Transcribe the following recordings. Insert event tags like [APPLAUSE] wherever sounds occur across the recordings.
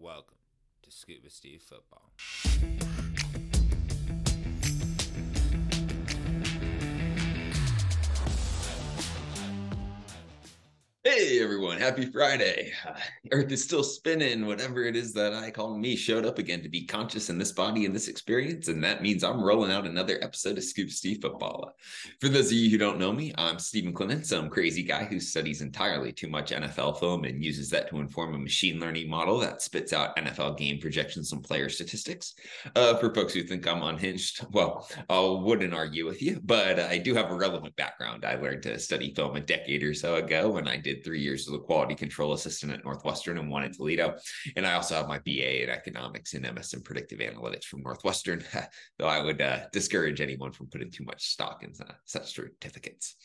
Welcome to Scuba Steve Football. Hey everyone, happy Friday. Uh, Earth is still spinning. Whatever it is that I call me showed up again to be conscious in this body and this experience. And that means I'm rolling out another episode of Scuba Steve Football. For those of you who don't know me, I'm Steven Clinton, some crazy guy who studies entirely too much NFL film and uses that to inform a machine learning model that spits out NFL game projections and player statistics. Uh, for folks who think I'm unhinged, well, I wouldn't argue with you, but I do have a relevant background. I learned to study film a decade or so ago when I did three years as a quality control assistant at Northwestern and one at Toledo. And I also have my BA in economics and MS in predictive analytics from Northwestern, [LAUGHS] though I would uh, discourage anyone from putting too much stock in uh, such certificates.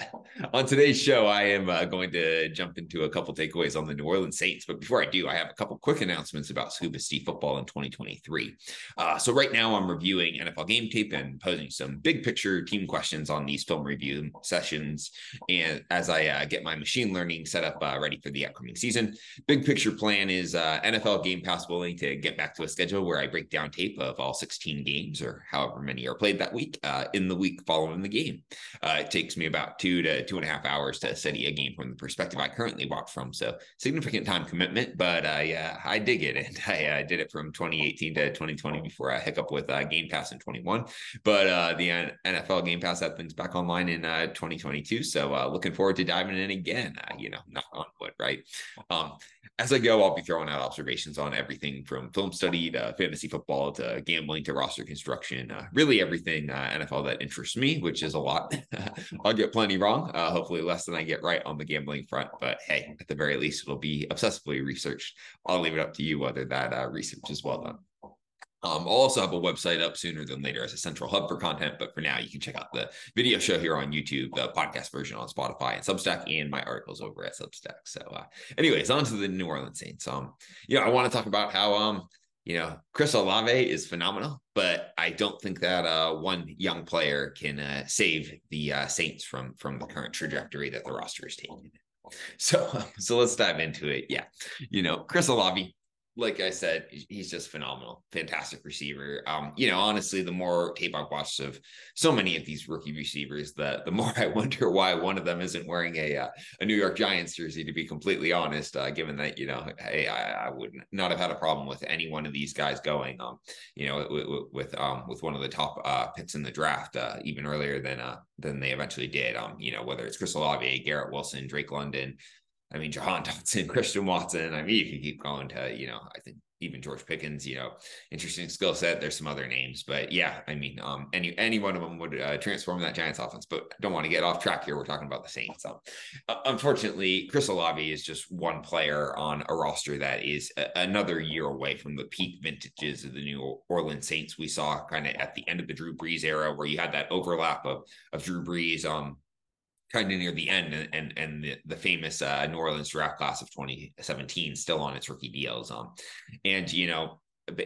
[LAUGHS] on today's show, I am uh, going to jump into a couple takeaways on the New Orleans Saints. But before I do, I have a couple quick announcements about Scuba Steve football in 2023. Uh, so right now, I'm reviewing NFL game tape and posing some big picture team questions on these film review sessions. And as I uh, get my machine learning setup uh, ready for the upcoming season. Big picture plan is uh, NFL Game Pass willing to get back to a schedule where I break down tape of all 16 games or however many are played that week uh, in the week following the game. Uh, it takes me about two to two and a half hours to study a game from the perspective I currently watch from. So significant time commitment, but I uh, I dig it, [LAUGHS] and I, I, did it from 2018 to 2020 before I hiccup with uh, Game Pass in 21. But the NFL Game Pass had things back online in 2022, so looking forward to diving in again uh, you know, knock on wood, right? Um, as I go, I'll be throwing out observations on everything from film study to fantasy football to gambling to roster construction, uh, really everything uh, NFL that interests me, which is a lot. [LAUGHS] I'll get plenty wrong, uh, hopefully less than I get right on the gambling front. But hey, at the very least, it'll be obsessively researched. I'll leave it up to you whether that uh, research is well done. Um, I'll also have a website up sooner than later as a central hub for content. But for now, you can check out the video show here on YouTube, the podcast version on Spotify and Substack, and my articles over at Substack. So, uh, anyways, on to the New Orleans Saints. Um, you know, I want to talk about how um, you know, Chris Olave is phenomenal, but I don't think that uh, one young player can uh, save the uh, Saints from from the current trajectory that the roster is taking. So, so let's dive into it. Yeah, you know, Chris Olave like I said, he's just phenomenal, fantastic receiver. Um, you know, honestly, the more tape I've watched of so many of these rookie receivers, the the [LAUGHS] more I wonder why one of them isn't wearing a uh, a New York Giants jersey. To be completely honest, uh, given that you know, hey, I, I, would not have had a problem with any one of these guys going. Um, you know, with, with um with one of the top uh picks in the draft, uh, even earlier than uh than they eventually did. Um, you know, whether it's Chris Olave, Garrett Wilson, Drake London, I mean, Jahan [LAUGHS] Dotson, Christian Watson. I mean, you can keep going to, you know, I think even George Pickens, you know, interesting skill set. There's some other names, but yeah, I mean, um, any any one of them would uh, transform that Giants offense. But don't want to get off track here. We're talking about the Saints. Um, unfortunately, Chris Olave is just one player on a roster that is a- another year away from the peak vintages of the New Orleans Saints. We saw kind of at the end of the Drew Brees era, where you had that overlap of of Drew Brees, um, kind of near the end and and, and the, the famous uh, New Orleans draft class of 2017 still on its rookie deals um and you know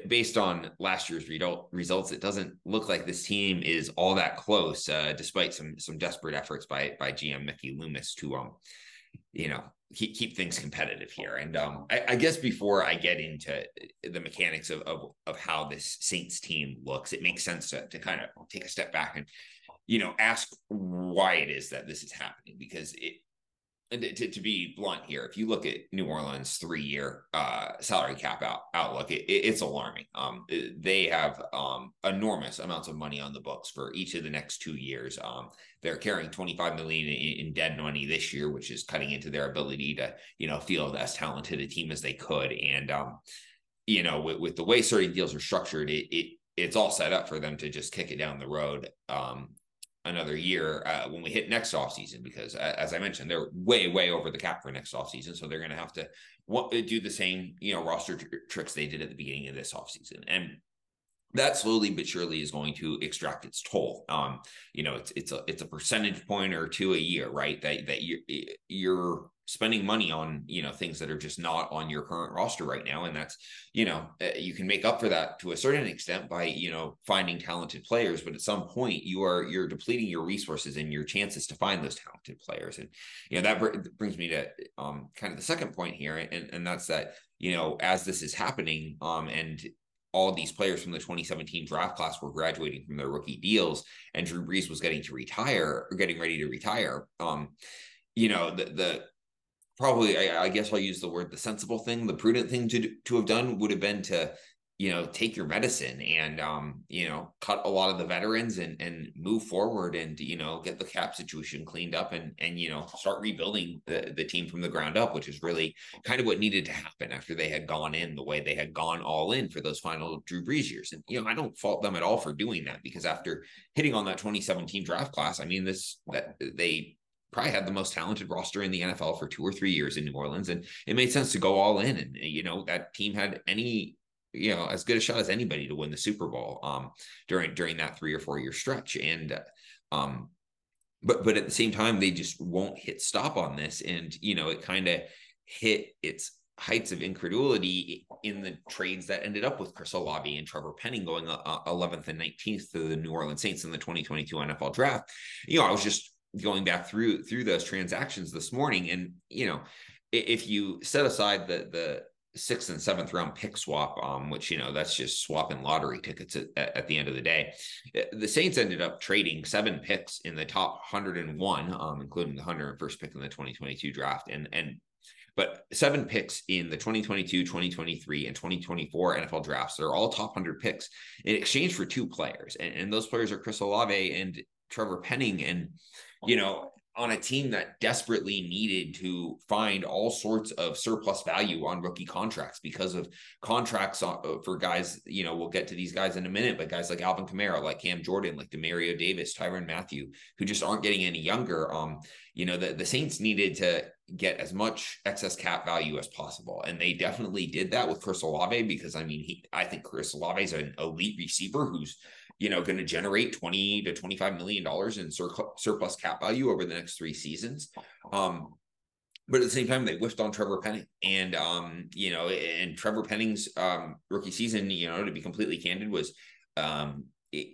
based on last year's result, results it doesn't look like this team is all that close uh, despite some some desperate efforts by by GM Mickey Loomis to um you know keep, keep things competitive here. And um I, I guess before I get into the mechanics of, of of how this Saints team looks it makes sense to, to kind of take a step back and you know, ask why it is that this is happening because it, to, to be blunt here, if you look at New Orleans' three-year uh, salary cap out, outlook, it, it, it's alarming. Um, they have um, enormous amounts of money on the books for each of the next two years. Um, they're carrying 25 million in, in dead money this year, which is cutting into their ability to, you know, field as talented a team as they could. And, um, you know, with, with the way certain deals are structured, it it's all set up for them to just kick it down the road um, another year uh, when we hit next offseason because uh, as i mentioned they're way way over the cap for next offseason so they're going to have to what, do the same you know roster tr- tricks they did at the beginning of this offseason and that slowly but surely is going to extract its toll. Um, you know, it's it's a it's a percentage point or two a year, right? That that you you're spending money on you know things that are just not on your current roster right now. And that's you know uh, you can make up for that to a certain extent by you know finding talented players. But at some point you are you're depleting your resources and your chances to find those talented players. And you know that br- brings me to um kind of the second point here. And and that's that you know, as this is happening, um, and all these players from the 2017 draft class were graduating from their rookie deals, and Drew Brees was getting to retire or getting ready to retire. Um, you know, the the probably I, I, guess I'll use the word the sensible thing, the prudent thing to to have done would have been to you know take your medicine and um you know cut a lot of the veterans and and move forward and you know get the cap situation cleaned up and and you know start rebuilding the the team from the ground up which is really kind of what needed to happen after they had gone in the way they had gone all in for those final Drew Brees years. And you know I don't fault them at all for doing that because after hitting on that 2017 draft class I mean this that they probably had the most talented roster in the NFL for two or three years in New Orleans, and it made sense to go all in. And you know that team had any you know as good a shot as anybody to win the Super Bowl um, during during that three or four year stretch. And um, but but at the same time, they just won't hit stop on this, and you know it kind of hit its heights of incredulity in the trades that ended up with Chris Olave and Trevor Penning going uh, 11th and 19th to the New Orleans Saints in the 2022 NFL draft. You know, I was just going back through through those transactions this morning and you know if you set aside the the sixth and seventh round pick swap, um, which you know that's just swapping lottery tickets at, at, the end of the day. Eh, the Saints ended up trading seven picks in the top 101, um, including the 101st pick in the 2022 draft, and and but seven picks in the 2022, 2023, and 2024 NFL drafts. They're all top 100 picks in exchange for two players, and, and those players are Chris Olave and Trevor Penning, and you know on a team that desperately needed to find all sorts of surplus value on rookie contracts because of contracts uh, for guys, you know, we'll get to these guys in a minute, but guys like Alvin Kamara, like Cam Jordan, like Demario Davis, Tyrann Mathieu, who just aren't getting any younger. Um, you know, the, the Saints needed to get as much excess cap value as possible. And they definitely did that with Chris Olave because I mean, he, I think Chris Olave is an elite receiver who's you know, going to generate 20 to 25 million dollars in sur- surplus cap value over the next three seasons. Um, but at the same time, they whiffed on Trevor Penning, and um, you know, and Trevor Penning's um, rookie season, you know, to be completely candid, was um, it,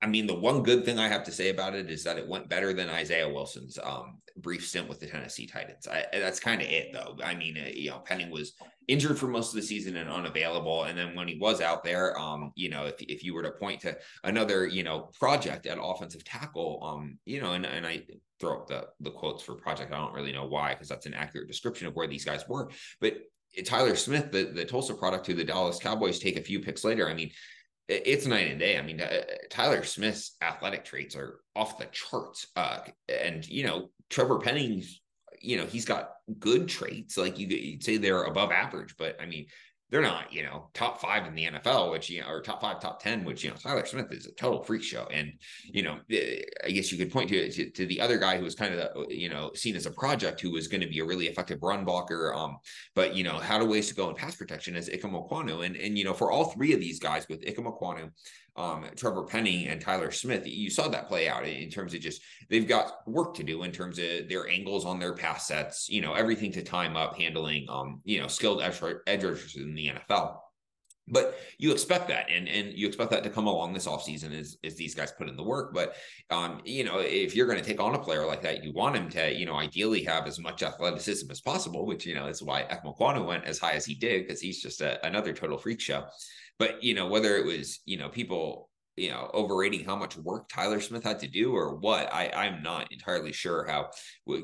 I mean, the one good thing I have to say about it is that it went better than Isaiah Wilson's um, brief stint with the Tennessee Titans. I, that's kind of it, though. I mean, uh, you know, Penning was injured for most of the season and unavailable, and then when he was out there, um, you know, if if you were to point to another, you know, project at offensive tackle, um, you know, and and I throw up the the quotes for project. I don't really know why because that's an accurate description of where these guys were, but. Tyler Smith, the, the Tulsa product, who the Dallas Cowboys take a few picks later. I mean, it's night and day. I mean, uh, Tyler Smith's athletic traits are off the charts. Uh, and, you know, Trevor Penning's, you know, he's got good traits. Like you, you'd say they're above average, but I mean, they're not, you know, top five in the NFL, which, you know, or top five, top 10, which, you know, Tyler Smith is a total freak show. And, you know, eh, I guess you could point to, to, to the other guy who was kind of, you know, seen as a project who was going to be a really effective run blocker. Um, but, you know, had a ways to go in pass protection as Ikem Ekwonu. And, and, you know, for all three of these guys with Ikem Ekwonu, um, Trevor Penning and Tyler Smith, you saw that play out in terms of just they've got work to do in terms of their angles on their pass sets, you know, everything to time up, handling, um, you know, skilled edge, edge rushers in the NFL. But you expect that, and and you expect that to come along this offseason as as these guys put in the work. But um, you know, if you're going to take on a player like that, you want him to, you know, ideally have as much athleticism as possible, which you know is why Ekwonu went as high as he did because he's just a, another total freak show. But you know, whether it was you know people you know overrating how much work Tyler Smith had to do or what, I I'm not entirely sure how,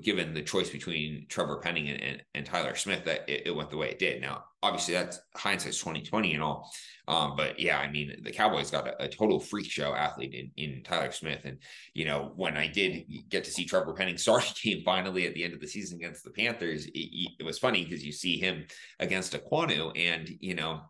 given the choice between Trevor Penning and, and, and Tyler Smith, that it, it, went the way it did. Now, obviously, that's hindsight's 2020 and all. Um, but yeah, I mean, the Cowboys got a, a, total freak show athlete in, in Tyler Smith. And, you know, when I did get to see Trevor Penning [LAUGHS] start a game finally at the end of the season against the Panthers, it, it was funny because you see him against Ekwonu and, you know,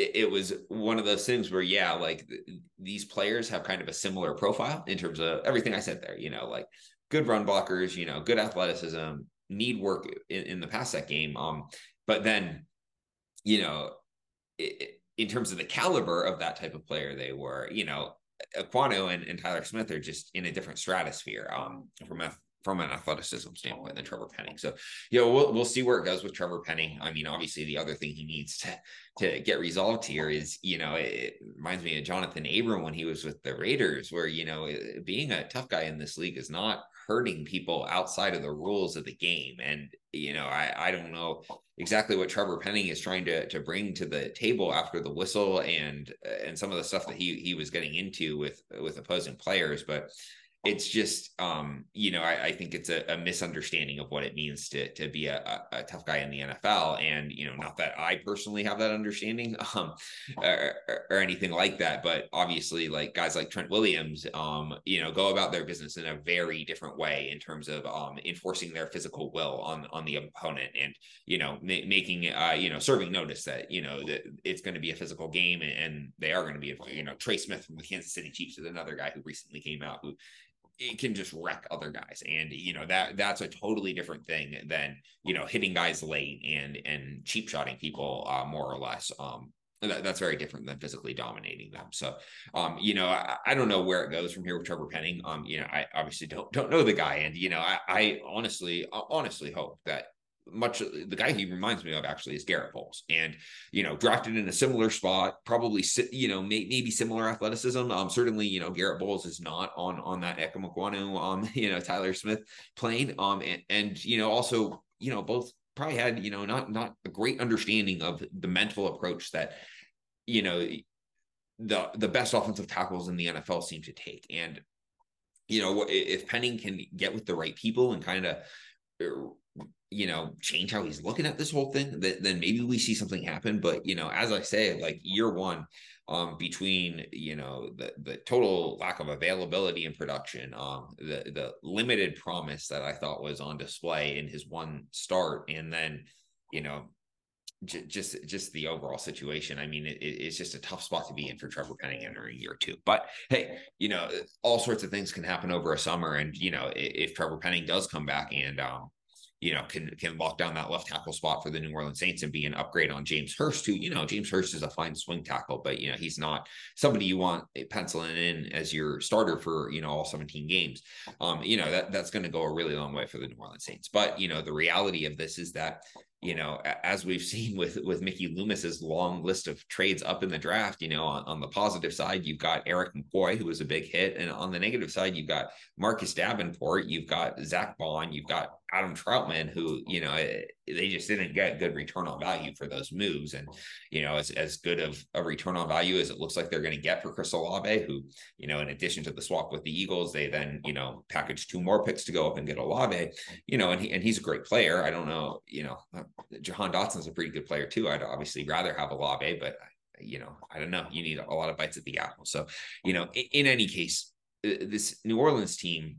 it, it, was one of those things where, yeah, like th- these players have kind of a similar profile in terms of everything I said there, you know, like good run blockers, you know, good athleticism, need work in, in the pass set game. Um, but then, you know, it, in terms of the caliber of that type of player they were, you know, Ekwonu and, and Tyler Smith are just in a different stratosphere um, from a from an athleticism standpoint than Trevor Penning. So, you know, we'll we'll see where it goes with Trevor Penning. I mean, obviously, the other thing he needs to to get resolved here is, you know, it reminds me of Jonathan Abram when he was with the Raiders, where you know, being a tough guy in this league is not hurting people outside of the rules of the game. And you know, I I don't know exactly what Trevor Penning is trying to to bring to the table after the whistle and and some of the stuff that he he was getting into with with opposing players, but it's just um, you know I, I think it's a, a, misunderstanding of what it means to to be a, a, tough guy in the NFL and you know not that I personally have that understanding [LAUGHS] um, or, or, anything like that. But obviously like guys like Trent Williams um, you know go about their business in a very different way in terms of um, enforcing their physical will on on the opponent and you know ma- making uh, you know serving notice that you know that it's going to be a physical game and, and they are going to be you know Trey Smith from the Kansas City Chiefs is another guy who recently came out who it can just wreck other guys. And you know that that's a totally different thing than you know hitting guys late and and cheap shotting people uh, more or less. Um that, that's very different than physically dominating them. So um you know I, I, don't know where it goes from here with trevor penning. Um you know i obviously don't don't know the guy. And you know i, I honestly honestly hope that much the guy he reminds me of actually is Garett Bolles, and you know, drafted in a similar spot, probably you know may, maybe similar athleticism. Um, certainly you know Garett Bolles is not on on that Ekwonu, um, [LAUGHS] you know Tyler Smith plane, um, and, and you know also you know both probably had you know not not a great understanding of the mental approach that you know the the best offensive tackles in the NFL seem to take, and you know if Penning can get with the right people and kind of you know, change how he's looking at this whole thing, then, then maybe we see something happen. But, you know, as I say, like year one, um, between, you know, the, the total lack of availability and production, um, the, the limited promise that I thought was on display in his one start, and then, you know, j- just just the overall situation. I mean, it, it's just a tough spot to be in for Trevor Penning entering year two. But hey, you know, all sorts of things can happen over a summer, and you know, if, if Trevor Penning does come back and um, you know, can can lock down that left tackle spot for the New Orleans Saints and be an upgrade on James Hurst, who, you know, James Hurst is a fine swing tackle, but you know, he's not somebody you want penciling in as your starter for, you know, all 17 games. Um, you know, that that's going to go a really long way for the New Orleans Saints. But, you know, the reality of this is that you know, as we've [LAUGHS] seen with with Mickey Loomis's long list of trades up in the draft, you know, on, on the positive side, you've got Erik McCoy, who was a big hit, and on the negative side, you've got Marcus Davenport, you've got Zack Baun, you've got Adam Trautman, who you know eh, they just didn't get good return on value for those moves, and you know as as good of a return on value as it looks like they're going to get for Chris Olave, who you know in addition to the swap with the Eagles, they then you know package two more picks to go up and get Olave, you know, and he and he's a great player. I don't know, you know, uh, Jahan Dotson's a pretty good player too. I'd obviously rather have Olave, but you know, I don't know. You need a lot of bites at the apple. So, you know, in, in any case, uh, this New Orleans team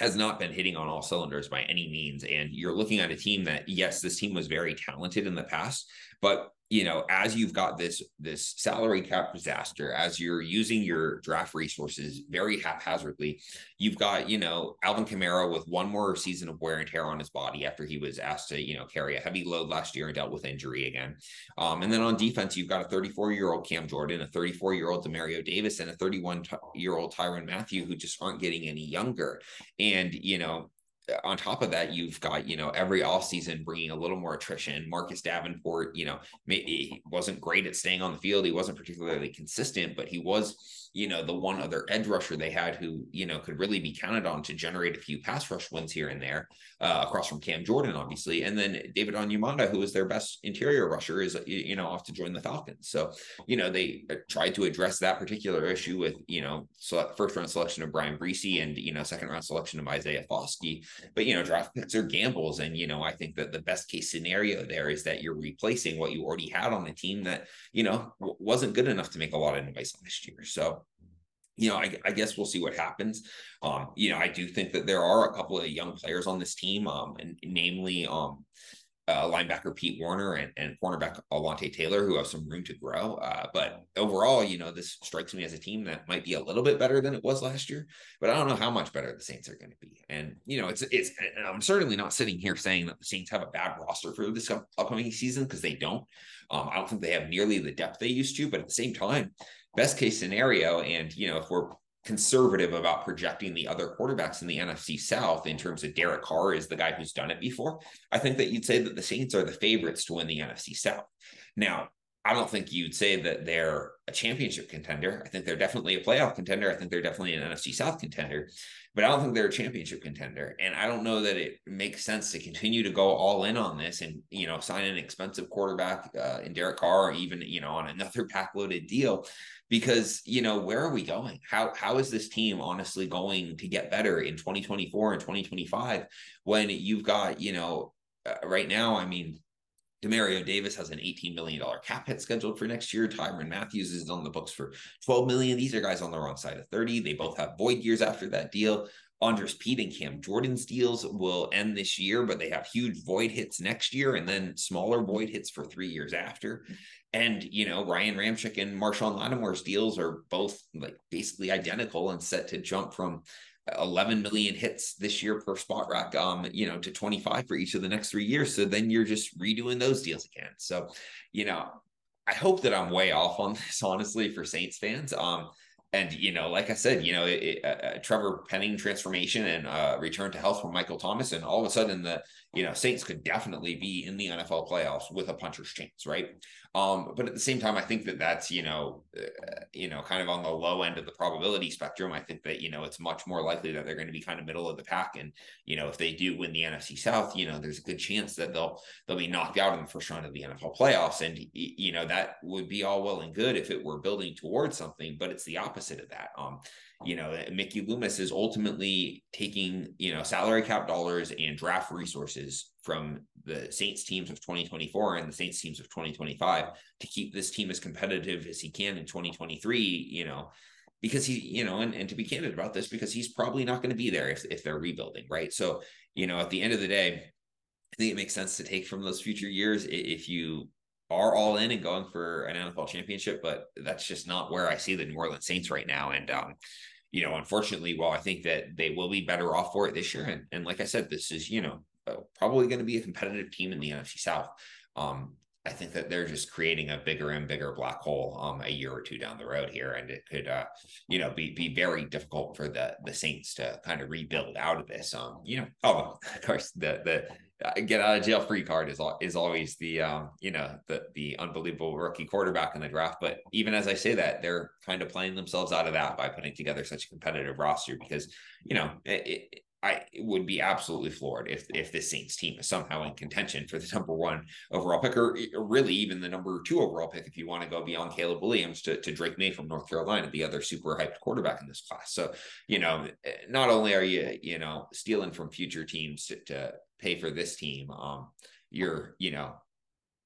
has not been hitting on all cylinders by any means. And you're looking at a team that, yes, this team was very talented in the past, but you know, as you've got this this salary cap disaster, as you're using your draft resources very haphazardly, you've got you know Alvin Kamara with one more season of wear and tear on his body after he was asked to you know carry a heavy load last year and dealt with injury again. Um, and then on defense, you've got a 34 year old Cam Jordan, a 34 year old Demario Davis, and a 31 year old Tyrann Mathieu who just aren't getting any younger. And you know on top of that, you've got, you know, every offseason bringing a little more attrition. Marcus Davenport, you know, he wasn't great at staying on the field. He wasn't particularly consistent, but he was you know, the one other edge rusher they had who, you know, could really be counted on to generate a few pass rush wins here and there, uh, across from Cam Jordan, obviously. And then David Onyemata, who is their best interior rusher, is, you know, off to join the Falcons. So, you know, they uh, tried to address that particular issue with, you know, first round selection of Bryan Bresee and, you know, second round selection of Isaiah Foskey. But, you know, draft picks are gambles. And, you know, I think that the best case scenario there is that you're replacing what you already had on the team that, you know, w- wasn't good enough to make a lot of noise last year. So, you know, I, I, guess we'll see what happens. Um, you know, I do think that there are a couple of young players on this team, um, and namely, um, uh, linebacker Pete Werner and, and cornerback Alontae Taylor, who have some room to grow. Uh, but overall, you know, this strikes me as a team that might be a little bit better than it was last year. But I don't know how much better the Saints are going to be. And you know, it's it's. I'm certainly not sitting here saying that the Saints have a bad roster for this upcoming season because they don't. Um, I don't think they have nearly the depth they used to. But at the same time, best case scenario, and you know, if we're conservative about projecting the other quarterbacks in the NFC South in terms of Derek Carr is the guy who's done it before, I think that you'd say that the Saints are the favorites to win the NFC South. Now, I don't think you'd say that they're a championship contender. I think they're definitely a playoff contender. I think they're definitely an NFC South contender, but I don't think they're a championship contender. And I don't know that it makes sense to continue to go all in on this and, you know, sign an expensive quarterback uh, in Derek Carr or even, you know, on another [LAUGHS] backloaded deal because, you know, where are we going? How, how is this team honestly going to get better in 2024 and 2025 when you've got, you know, uh, right now, I mean, Demario Davis has an $18 million cap hit scheduled for next year. Tyron Matthews is on the books for 12 million. These are guys on the wrong side of 30. They both have void years after that deal. Andrus Peat and Cam Jordan's deals will end this year, but they have huge void hits next year and then smaller void hits for three years after. And, you know, Ryan Ramczyk and Marshon Lattimore's deals are both like basically identical and set to jump from 11 million hits this year per Spotrac um you know to 25 for each of the next three years. So then you're just redoing those deals again. So you know i hope that i'm way off on [LAUGHS] this honestly for saints fans. Um and you know, like I said, you know, it, uh, Trevor Penning transformation and uh, return to health from Michael Thomas, and all of a sudden the you know Saints could definitely be in the NFL playoffs with a puncher's chance, right? Um, but at the same time, I think that that's you know, uh, you know, kind of on the low end of the probability spectrum. I think that you know it's much more likely that they're going to be kind of middle of the pack, and you know, if they do win the NFC South, you know, there's a good chance that they'll they'll be knocked out in the first round of the NFL playoffs, and you know that would be all well and good if it were building towards something, but it's the opposite of that. Um, you know, Mickey Loomis is ultimately taking, you know, salary cap dollars and draft resources from the Saints teams of 2024 and the Saints teams of 2025 to keep this team as competitive as he can in 2023, you know, because he, you know, and, and to be candid about this, because he's probably not going to be there if, if they're rebuilding, right? So, you know, at the end of the day, I think it makes sense to take from those future years if you are all in and going for an NFL championship, but that's just not where I see the New Orleans Saints right now. And um, you know, unfortunately, while I think that they will be better off for it this year, and, and like I said, this is, you know, uh, probably going to be a competitive team in the NFC South. Um, I think that they're just creating a bigger and bigger black hole um, a year or two down the road here, and it could, uh, you know, be be very difficult for the the Saints to kind of rebuild out of this. Um, you know, oh, [LAUGHS] of course, the the get out of jail free card is is always the um, you know the the unbelievable rookie quarterback in the draft. But even as I say that, they're kind of playing themselves out of that by putting together such a competitive roster because you know it, it, I would be absolutely floored if if this Saints team is somehow in contention for the number one overall pick, or really even the number two overall pick if you want to go beyond Caleb Williams to, to Drake Maye from North Carolina, the other super hyped quarterback in this class. So, you know, not only are you, you know, stealing from future teams to, to pay for this team. Um, you're, you know,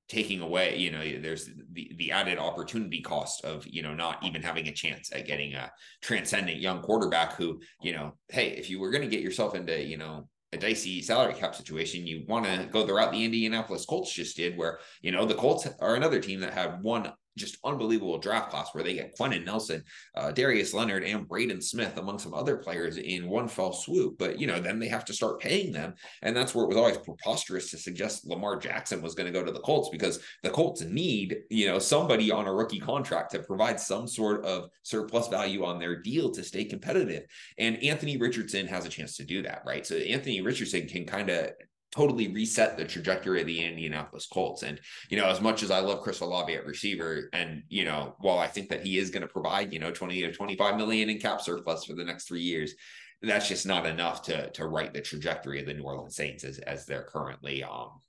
taking away, you know, there's the the added opportunity cost of, you know, not even having a chance at getting a transcendent young quarterback who, you know, hey, if you were going to get yourself into, you know, a dicey salary cap situation, you want to go the route the Indianapolis Colts just did, where you know the Colts are another team that had one just unbelievable draft class where they get Quenton Nelson, uh, Darius Leonard, and Braden Smith among some other players in one fell swoop. But you know, then they have to start paying them, and that's where it was always preposterous to suggest Lamar Jackson was going to go to the Colts because the Colts need you know somebody on a rookie contract to provide some sort of surplus value on their deal to stay competitive. And Anthony Richardson has a chance to do that, right? So Anthony Richardson can kind of totally reset the trajectory of the Indianapolis Colts. And, you know, as much as I love Chris Olave at receiver, and, you know, while I think that he is going to provide, you know, 20 to 25 million in cap surplus for the next three years, that's just not enough to to write the trajectory of the New Orleans Saints as, as they're currently um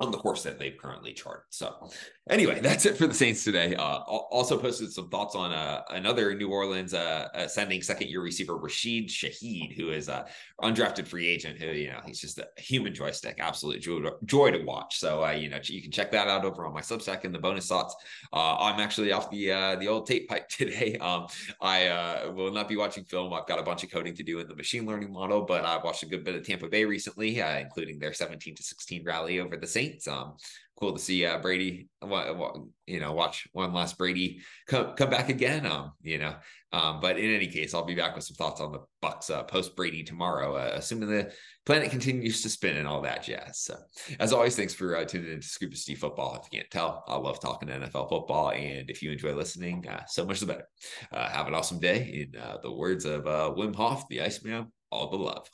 on the course that they've currently charted. So, anyway, [LAUGHS] that's it for the Saints today. Uh, also posted some thoughts on uh, another New Orleans uh, ascending second year receiver, Rashid Shaheed, who is a undrafted free agent. Who you know he's just a human joystick, absolute joy, joy to watch. So uh, you know you can check that out over on my Substack in the bonus thoughts. Uh, I'm actually off the uh, the old tape pipe [LAUGHS] today. Um, I will not be watching film. I've got a bunch of coding to do in the machine learning model, but I watched a good bit of Tampa Bay recently, including their 17 to 16 rally over the. Saints. Um, cool to see uh, Brady, you know, watch one last Brady come come back again. Um, you know, um, but in any case, I'll be back with some thoughts on the Bucs uh, post Brady tomorrow, uh, assuming the planet continues to spin and all that jazz. So, as always, thanks for uh, tuning in to Scoop of Football. If you can't tell, I love talking NFL football, and if you enjoy listening, uh, so much the better. Uh, have an awesome day. In uh, the words of uh, Wim Hof, the Iceman, all the love.